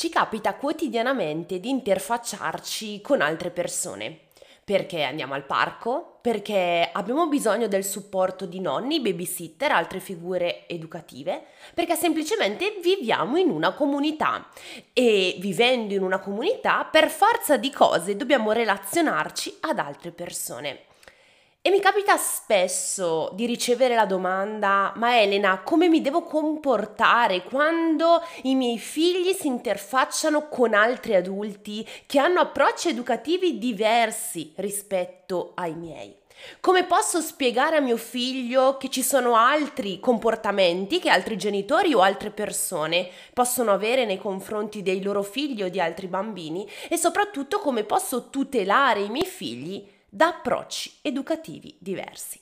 Ci capita quotidianamente di interfacciarci con altre persone. Perché andiamo al parco? Perché abbiamo bisogno del supporto di nonni, babysitter, altre figure educative? Perché semplicemente viviamo in una comunità e vivendo in una comunità per forza di cose dobbiamo relazionarci ad altre persone. E mi capita spesso di ricevere la domanda, ma Elena, come mi devo comportare quando i miei figli si interfacciano con altri adulti che hanno approcci educativi diversi rispetto ai miei? Come posso spiegare a mio figlio che ci sono altri comportamenti che altri genitori o altre persone possono avere nei confronti dei loro figli o di altri bambini e soprattutto come posso tutelare i miei figli da approcci educativi diversi.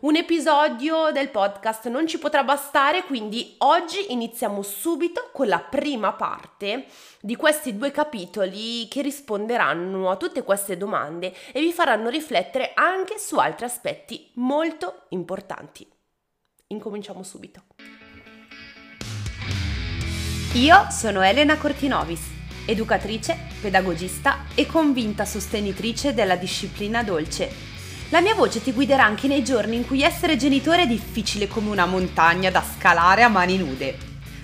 Un episodio del podcast non ci potrà bastare, quindi oggi iniziamo subito con la prima parte di questi due capitoli che risponderanno a tutte queste domande e vi faranno riflettere anche su altri aspetti molto importanti. Incominciamo subito. Io sono Elena Cortinovis educatrice, pedagogista e convinta sostenitrice della disciplina dolce. La mia voce ti guiderà anche nei giorni in cui essere genitore è difficile come una montagna da scalare a mani nude.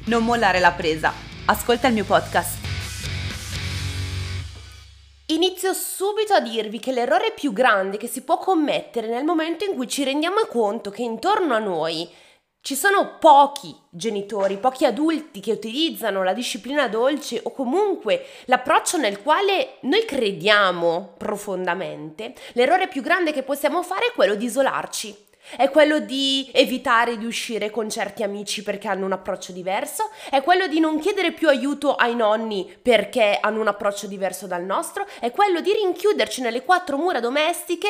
Non mollare la presa. Ascolta il mio podcast. Inizio subito a dirvi che l'errore più grande che si può commettere nel momento in cui ci rendiamo conto che intorno a noi ci sono pochi genitori, pochi adulti che utilizzano la disciplina dolce o comunque l'approccio nel quale noi crediamo profondamente. L'errore più grande che possiamo fare è quello di isolarci. È quello di evitare di uscire con certi amici perché hanno un approccio diverso, è quello di non chiedere più aiuto ai nonni perché hanno un approccio diverso dal nostro, è quello di rinchiuderci nelle quattro mura domestiche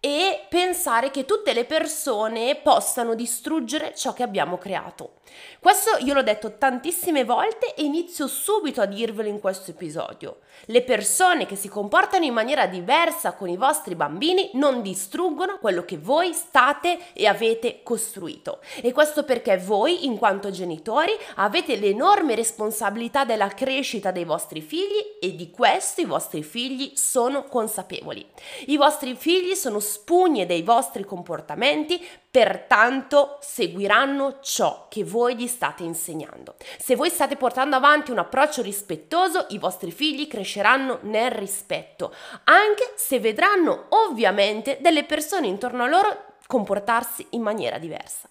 e pensare che tutte le persone possano distruggere ciò che abbiamo creato. Questo io l'ho detto tantissime volte e inizio subito a dirvelo in questo episodio. Le persone che si comportano in maniera diversa con i vostri bambini non distruggono quello che voi state e avete costruito. E questo perché voi, in quanto genitori, avete l'enorme responsabilità della crescita dei vostri figli e di questo i vostri figli sono consapevoli. I vostri figli sono spugne dei vostri comportamenti, pertanto seguiranno ciò che voi gli state insegnando. Se voi state portando avanti un approccio rispettoso, i vostri figli cresceranno nel rispetto, anche se vedranno ovviamente delle persone intorno a loro comportarsi in maniera diversa.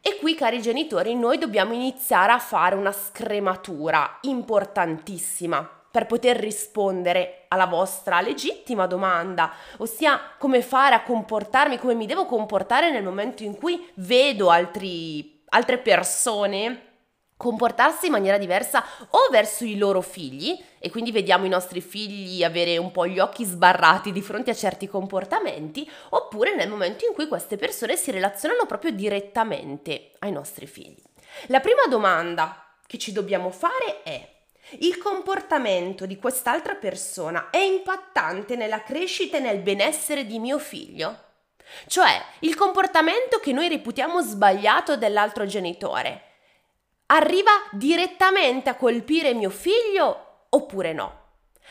E qui, cari genitori, noi dobbiamo iniziare a fare una scrematura importantissima per poter rispondere alla vostra legittima domanda, ossia come fare a comportarmi, come mi devo comportare nel momento in cui vedo altri, altre persone comportarsi in maniera diversa o verso i loro figli e quindi vediamo i nostri figli avere un po' gli occhi sbarrati di fronte a certi comportamenti oppure nel momento in cui queste persone si relazionano proprio direttamente ai nostri figli. La prima domanda che ci dobbiamo fare è il comportamento di quest'altra persona è impattante nella crescita e nel benessere di mio figlio? Cioè, il comportamento che noi reputiamo sbagliato dell'altro genitore arriva direttamente a colpire mio figlio oppure no?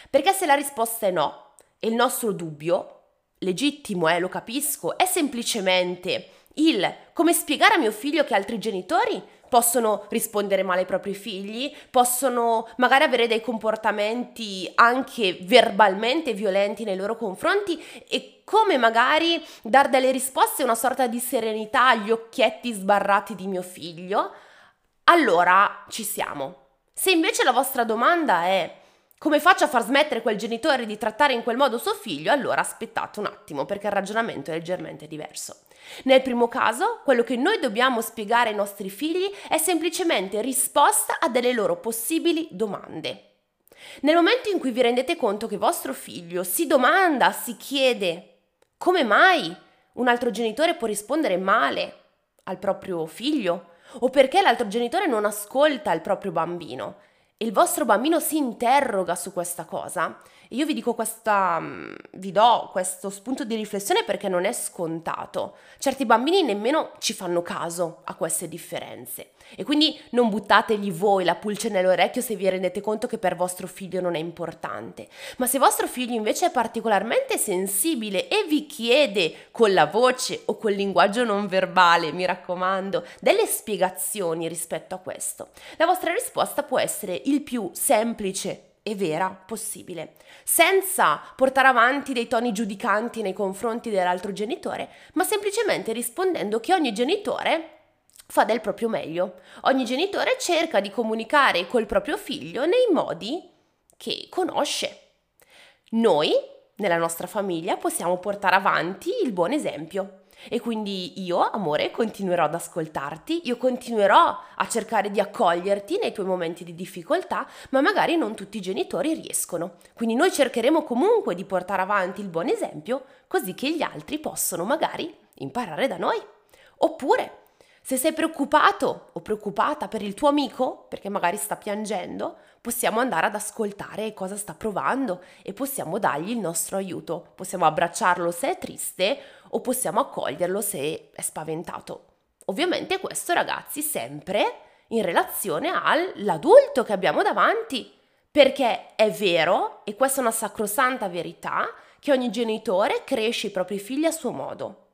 Perché se la risposta è no, e il nostro dubbio, legittimo, eh, lo capisco, è semplicemente il come spiegare a mio figlio che altri genitori possono rispondere male ai propri figli, possono magari avere dei comportamenti anche verbalmente violenti nei loro confronti e come magari dar delle risposte una sorta di serenità agli occhietti sbarrati di mio figlio, allora ci siamo. Se invece la vostra domanda è come faccio a far smettere quel genitore di trattare in quel modo suo figlio? Allora aspettate un attimo perché il ragionamento è leggermente diverso. Nel primo caso, quello che noi dobbiamo spiegare ai nostri figli è semplicemente risposta a delle loro possibili domande. Nel momento in cui vi rendete conto che vostro figlio si domanda, si chiede come mai un altro genitore può rispondere male al proprio figlio o perché l'altro genitore non ascolta il proprio bambino, e il vostro bambino si interroga su questa cosa, io vi dico questa, mm, vi do questo spunto di riflessione perché non è scontato. Certi bambini nemmeno ci fanno caso a queste differenze. E quindi non buttategli voi la pulce nell'orecchio se vi rendete conto che per vostro figlio non è importante. Ma se vostro figlio invece è particolarmente sensibile e vi chiede con la voce o col linguaggio non verbale, mi raccomando, delle spiegazioni rispetto a questo, la vostra risposta può essere il più semplice e vera possibile, senza portare avanti dei toni giudicanti nei confronti dell'altro genitore, ma semplicemente rispondendo che ogni genitore fa del proprio meglio. Ogni genitore cerca di comunicare col proprio figlio nei modi che conosce. Noi, nella nostra famiglia, possiamo portare avanti il buon esempio. E quindi io, amore, continuerò ad ascoltarti, io continuerò a cercare di accoglierti nei tuoi momenti di difficoltà, ma magari non tutti i genitori riescono. Quindi noi cercheremo comunque di portare avanti il buon esempio, così che gli altri possono magari imparare da noi. Oppure, se sei preoccupato o preoccupata per il tuo amico, perché magari sta piangendo, possiamo andare ad ascoltare cosa sta provando e possiamo dargli il nostro aiuto. Possiamo abbracciarlo se è triste o possiamo accoglierlo se è spaventato. Ovviamente questo ragazzi sempre in relazione all'adulto che abbiamo davanti, perché è vero, e questa è una sacrosanta verità, che ogni genitore cresce i propri figli a suo modo.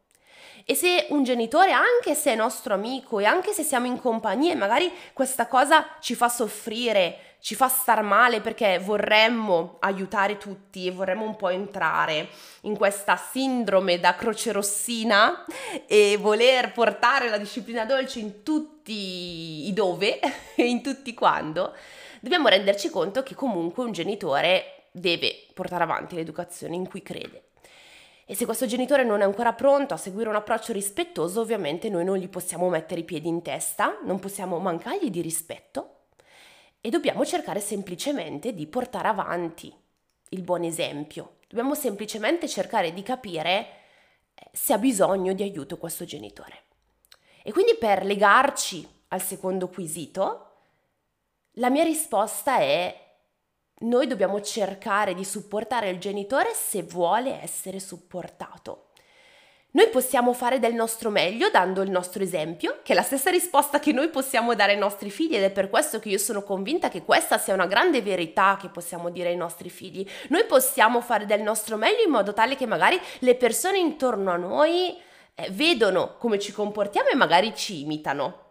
E se un genitore, anche se è nostro amico e anche se siamo in compagnia e magari questa cosa ci fa soffrire, ci fa star male perché vorremmo aiutare tutti e vorremmo un po' entrare in questa sindrome da croce rossina e voler portare la disciplina dolce in tutti i dove e in tutti quando, dobbiamo renderci conto che comunque un genitore deve portare avanti l'educazione in cui crede. E se questo genitore non è ancora pronto a seguire un approccio rispettoso, ovviamente noi non gli possiamo mettere i piedi in testa, non possiamo mancargli di rispetto e dobbiamo cercare semplicemente di portare avanti il buon esempio. Dobbiamo semplicemente cercare di capire eh, se ha bisogno di aiuto questo genitore. E quindi per legarci al secondo quesito, la mia risposta è noi dobbiamo cercare di supportare il genitore se vuole essere supportato. Noi possiamo fare del nostro meglio dando il nostro esempio, che è la stessa risposta che noi possiamo dare ai nostri figli ed è per questo che io sono convinta che questa sia una grande verità che possiamo dire ai nostri figli. Noi possiamo fare del nostro meglio in modo tale che magari le persone intorno a noi eh, vedono come ci comportiamo e magari ci imitano.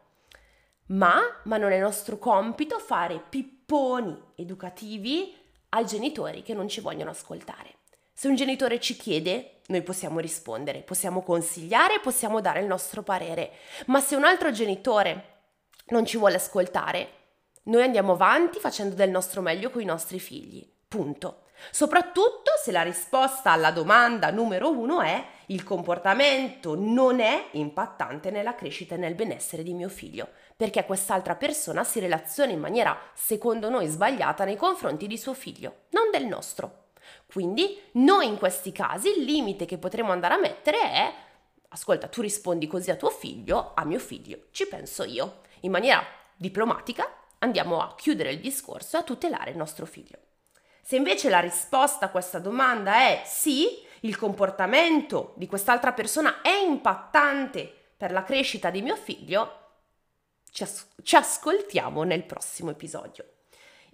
Ma, ma non è nostro compito fare pipponi educativi ai genitori che non ci vogliono ascoltare. Se un genitore ci chiede, noi possiamo rispondere, possiamo consigliare, possiamo dare il nostro parere, ma se un altro genitore non ci vuole ascoltare, noi andiamo avanti facendo del nostro meglio con i nostri figli. Punto. Soprattutto se la risposta alla domanda numero uno è il comportamento non è impattante nella crescita e nel benessere di mio figlio perché quest'altra persona si relaziona in maniera, secondo noi, sbagliata nei confronti di suo figlio, non del nostro. Quindi noi in questi casi il limite che potremo andare a mettere è ascolta, tu rispondi così a tuo figlio, a mio figlio, ci penso io. In maniera diplomatica andiamo a chiudere il discorso e a tutelare il nostro figlio. Se invece la risposta a questa domanda è sì, il comportamento di quest'altra persona è impattante per la crescita di mio figlio, ci, as- ci ascoltiamo nel prossimo episodio.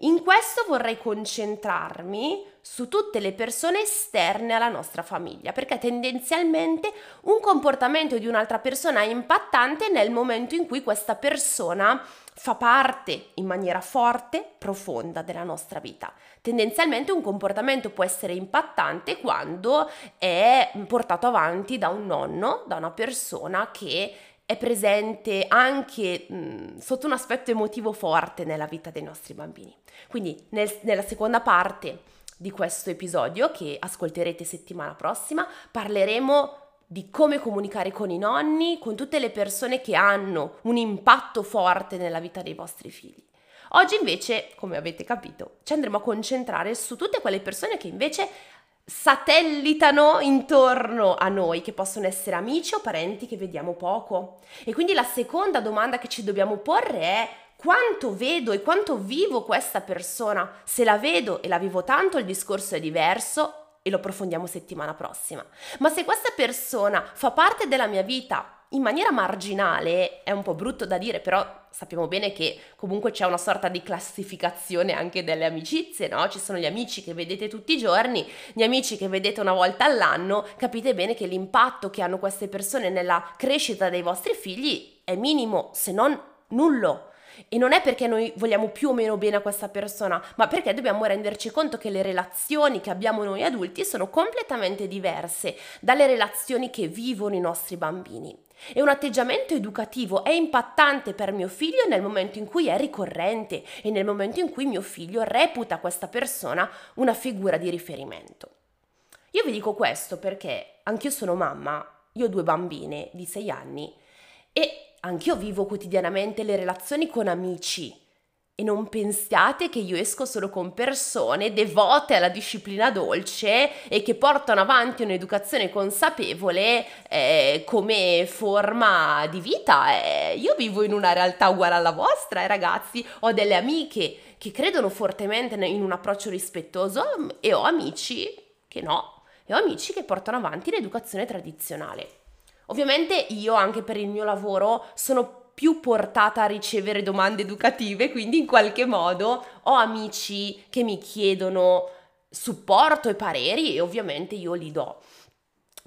In questo vorrei concentrarmi su tutte le persone esterne alla nostra famiglia, perché tendenzialmente un comportamento di un'altra persona è impattante nel momento in cui questa persona fa parte in maniera forte, profonda della nostra vita. Tendenzialmente un comportamento può essere impattante quando è portato avanti da un nonno, da una persona che è presente anche mh, sotto un aspetto emotivo forte nella vita dei nostri bambini. Quindi nel, nella seconda parte di questo episodio che ascolterete settimana prossima parleremo di come comunicare con i nonni, con tutte le persone che hanno un impatto forte nella vita dei vostri figli. Oggi invece, come avete capito, ci andremo a concentrare su tutte quelle persone che invece satellitano intorno a noi, che possono essere amici o parenti che vediamo poco. E quindi la seconda domanda che ci dobbiamo porre è quanto vedo e quanto vivo questa persona. Se la vedo e la vivo tanto, il discorso è diverso e lo approfondiamo settimana prossima. Ma se questa persona fa parte della mia vita in maniera marginale, è un po' brutto da dire, però sappiamo bene che comunque c'è una sorta di classificazione anche delle amicizie, no? Ci sono gli amici che vedete tutti i giorni, gli amici che vedete una volta all'anno, capite bene che l'impatto che hanno queste persone nella crescita dei vostri figli è minimo, se non nullo. E non è perché noi vogliamo più o meno bene a questa persona, ma perché dobbiamo renderci conto che le relazioni che abbiamo noi adulti sono completamente diverse dalle relazioni che vivono i nostri bambini. E un atteggiamento educativo è impattante per mio figlio nel momento in cui è ricorrente e nel momento in cui mio figlio reputa questa persona una figura di riferimento. Io vi dico questo perché anch'io sono mamma, io ho due bambine di 6 anni e anch'io vivo quotidianamente le relazioni con amici e non pensiate che io esco solo con persone devote alla disciplina dolce e che portano avanti un'educazione consapevole eh, come forma di vita. Eh, io vivo in una realtà uguale alla vostra, eh, ragazzi. Ho delle amiche che credono fortemente in un approccio rispettoso e ho amici che no. E ho amici che portano avanti l'educazione tradizionale. Ovviamente io anche per il mio lavoro sono più portata a ricevere domande educative, quindi in qualche modo ho amici che mi chiedono supporto e pareri e ovviamente io li do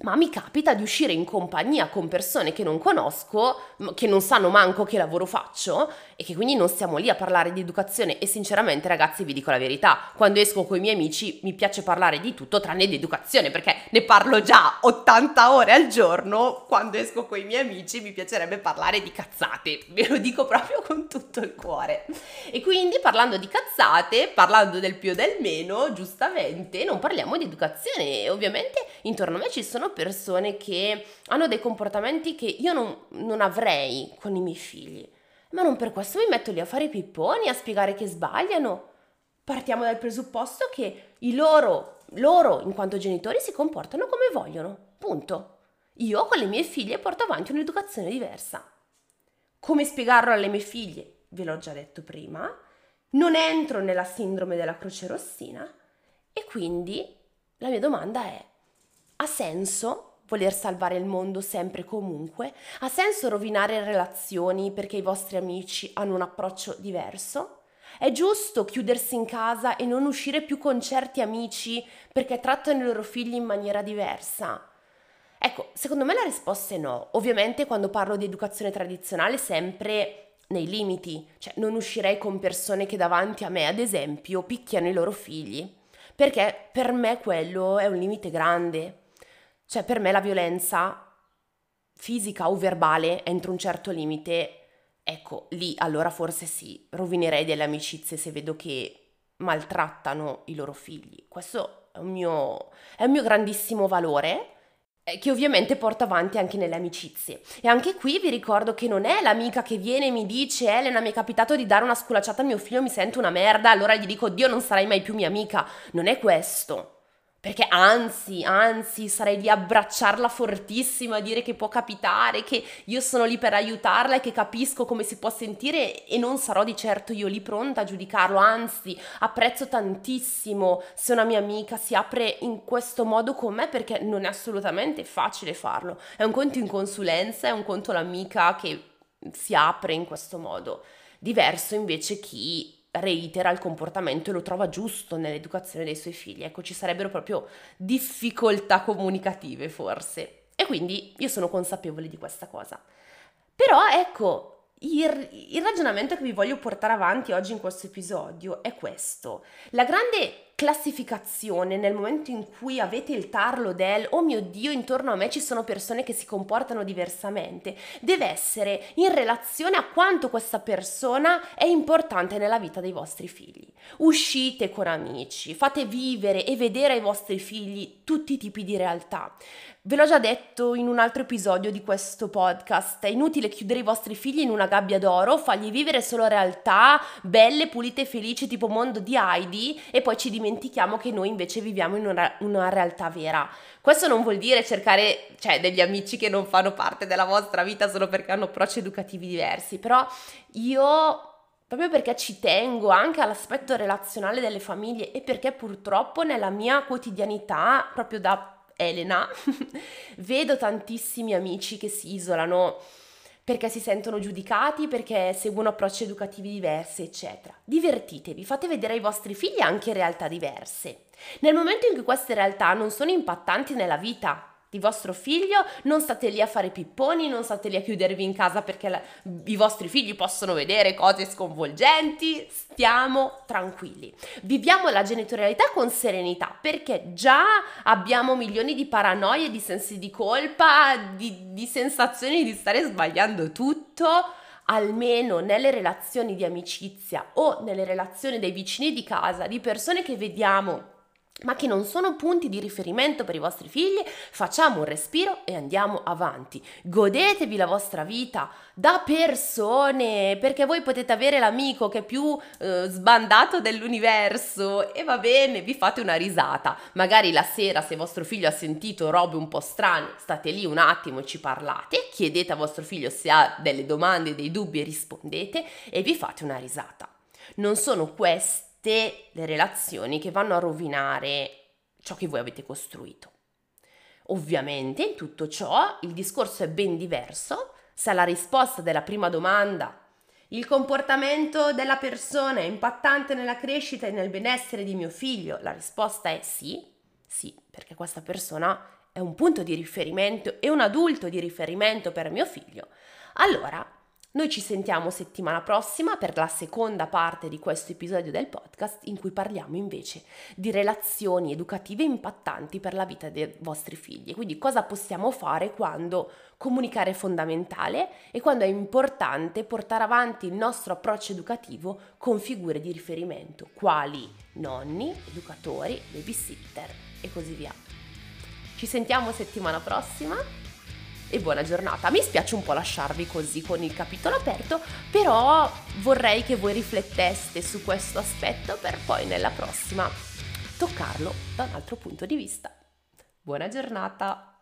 ma mi capita di uscire in compagnia con persone che non conosco, che non sanno manco che lavoro faccio e che quindi non stiamo lì a parlare di educazione e sinceramente ragazzi vi dico la verità, quando esco con i miei amici mi piace parlare di tutto tranne di educazione perché ne parlo già 80 ore al giorno, quando esco con i miei amici mi piacerebbe parlare di cazzate, ve lo dico proprio con tutto il cuore. E quindi parlando di cazzate, parlando del più e del meno, giustamente non parliamo di educazione e ovviamente intorno a me ci sono persone che hanno dei comportamenti che io non, non avrei con i miei figli. Ma non per questo mi metto lì a fare i pipponi, a spiegare che sbagliano. Partiamo dal presupposto che i loro, loro in quanto genitori si comportano come vogliono. Punto. Io con le mie figlie porto avanti un'educazione diversa. Come spiegarlo alle mie figlie? Ve l'ho già detto prima. Non entro nella sindrome della croce rossina e quindi la mia domanda è ha senso voler salvare il mondo sempre e comunque? Ha senso rovinare relazioni perché i vostri amici hanno un approccio diverso? È giusto chiudersi in casa e non uscire più con certi amici perché trattano i loro figli in maniera diversa? Ecco, secondo me la risposta è no. Ovviamente quando parlo di educazione tradizionale sempre nei limiti, cioè non uscirei con persone che davanti a me, ad esempio, picchiano i loro figli, perché per me quello è un limite grande. Cioè, per me la violenza fisica o verbale entro un certo limite, ecco, lì allora forse sì, rovinerei delle amicizie se vedo che maltrattano i loro figli. Questo è un mio, è un mio grandissimo valore eh, che ovviamente porto avanti anche nelle amicizie. E anche qui vi ricordo che non è l'amica che viene e mi dice Elena mi è capitato di dare una sculacciata a mio figlio, mi sento una merda, allora gli dico Dio non sarai mai più mia amica. Non è questo. Perché anzi, anzi, sarei lì a abbracciarla fortissimo, a dire che può capitare, che io sono lì per aiutarla e che capisco come si può sentire e non sarò di certo io lì pronta a giudicarlo, anzi, apprezzo tantissimo se una mia amica si apre in questo modo con me perché non è assolutamente facile farlo. È un conto in consulenza, è un conto l'amica che si apre in questo modo. Diverso invece chi reitera il comportamento e lo trova giusto nell'educazione dei suoi figli. Ecco, ci sarebbero proprio difficoltà comunicative forse. E quindi io sono consapevole di questa cosa. Però ecco, il, il, ragionamento che vi voglio portare avanti oggi in questo episodio è questo. La grande classificazione nel momento in cui avete il tarlo del oh mio dio intorno a me ci sono persone che si comportano diversamente deve essere in relazione a quanto questa persona è importante nella vita dei vostri figli. Uscite con amici fate vivere e vedere ai vostri figli tutti i tipi di realtà. Ve l'ho già detto in un altro episodio di questo podcast, è inutile chiudere i vostri figli in una gabbia d'oro, fargli vivere solo realtà belle, pulite e felici tipo mondo di Heidi e poi ci dimentichiamo che noi invece viviamo in una, una realtà vera. Questo non vuol dire cercare, cioè, degli amici che non fanno parte della vostra vita solo perché hanno approcci educativi diversi, però io proprio perché ci tengo anche all'aspetto relazionale delle famiglie e perché purtroppo nella mia quotidianità, proprio da Elena, vedo tantissimi amici che si isolano perché si sentono giudicati, perché seguono approcci educativi diversi, eccetera. Divertitevi, fate vedere ai vostri figli anche realtà diverse. Nel momento in cui queste realtà non sono impattanti nella vita di vostro figlio, non state lì a fare pipponi, non state lì a chiudervi in casa perché la, i vostri figli possono vedere cose sconvolgenti, stiamo tranquilli. Viviamo la genitorialità con serenità perché già abbiamo milioni di paranoie, di sensi di colpa, di, di sensazioni di stare sbagliando tutto almeno nelle relazioni di amicizia o nelle relazioni dei vicini di casa, di persone che vediamo ma che non sono punti di riferimento per i vostri figli, facciamo un respiro e andiamo avanti. Godetevi la vostra vita da persone, perché voi potete avere l'amico che è più eh, sbandato dell'universo e va bene, vi fate una risata. Magari la sera, se vostro figlio ha sentito robe un po' strane, state lì un attimo e ci parlate, chiedete a vostro figlio se ha delle domande, dei dubbi e rispondete e vi fate una risata. Non sono questi tutte le relazioni che vanno a rovinare ciò che voi avete costruito. Ovviamente in tutto ciò il discorso è ben diverso se la risposta della prima domanda il comportamento della persona è impattante nella crescita e nel benessere di mio figlio? La risposta è sì, sì, perché questa persona è un punto di riferimento e un adulto di riferimento per mio figlio. Allora noi ci sentiamo settimana prossima per la seconda parte di questo episodio del podcast in cui parliamo invece di relazioni educative impattanti per la vita dei vostri figli. Quindi cosa possiamo fare quando comunicare è fondamentale e quando è importante portare avanti il nostro approccio educativo con figure di riferimento, quali nonni, educatori, babysitter e così via. Ci sentiamo settimana prossima e buona giornata. Mi spiace un po' lasciarvi così con il capitolo aperto, però vorrei che voi rifletteste su questo aspetto per poi nella prossima toccarlo da un altro punto di vista. Buona giornata!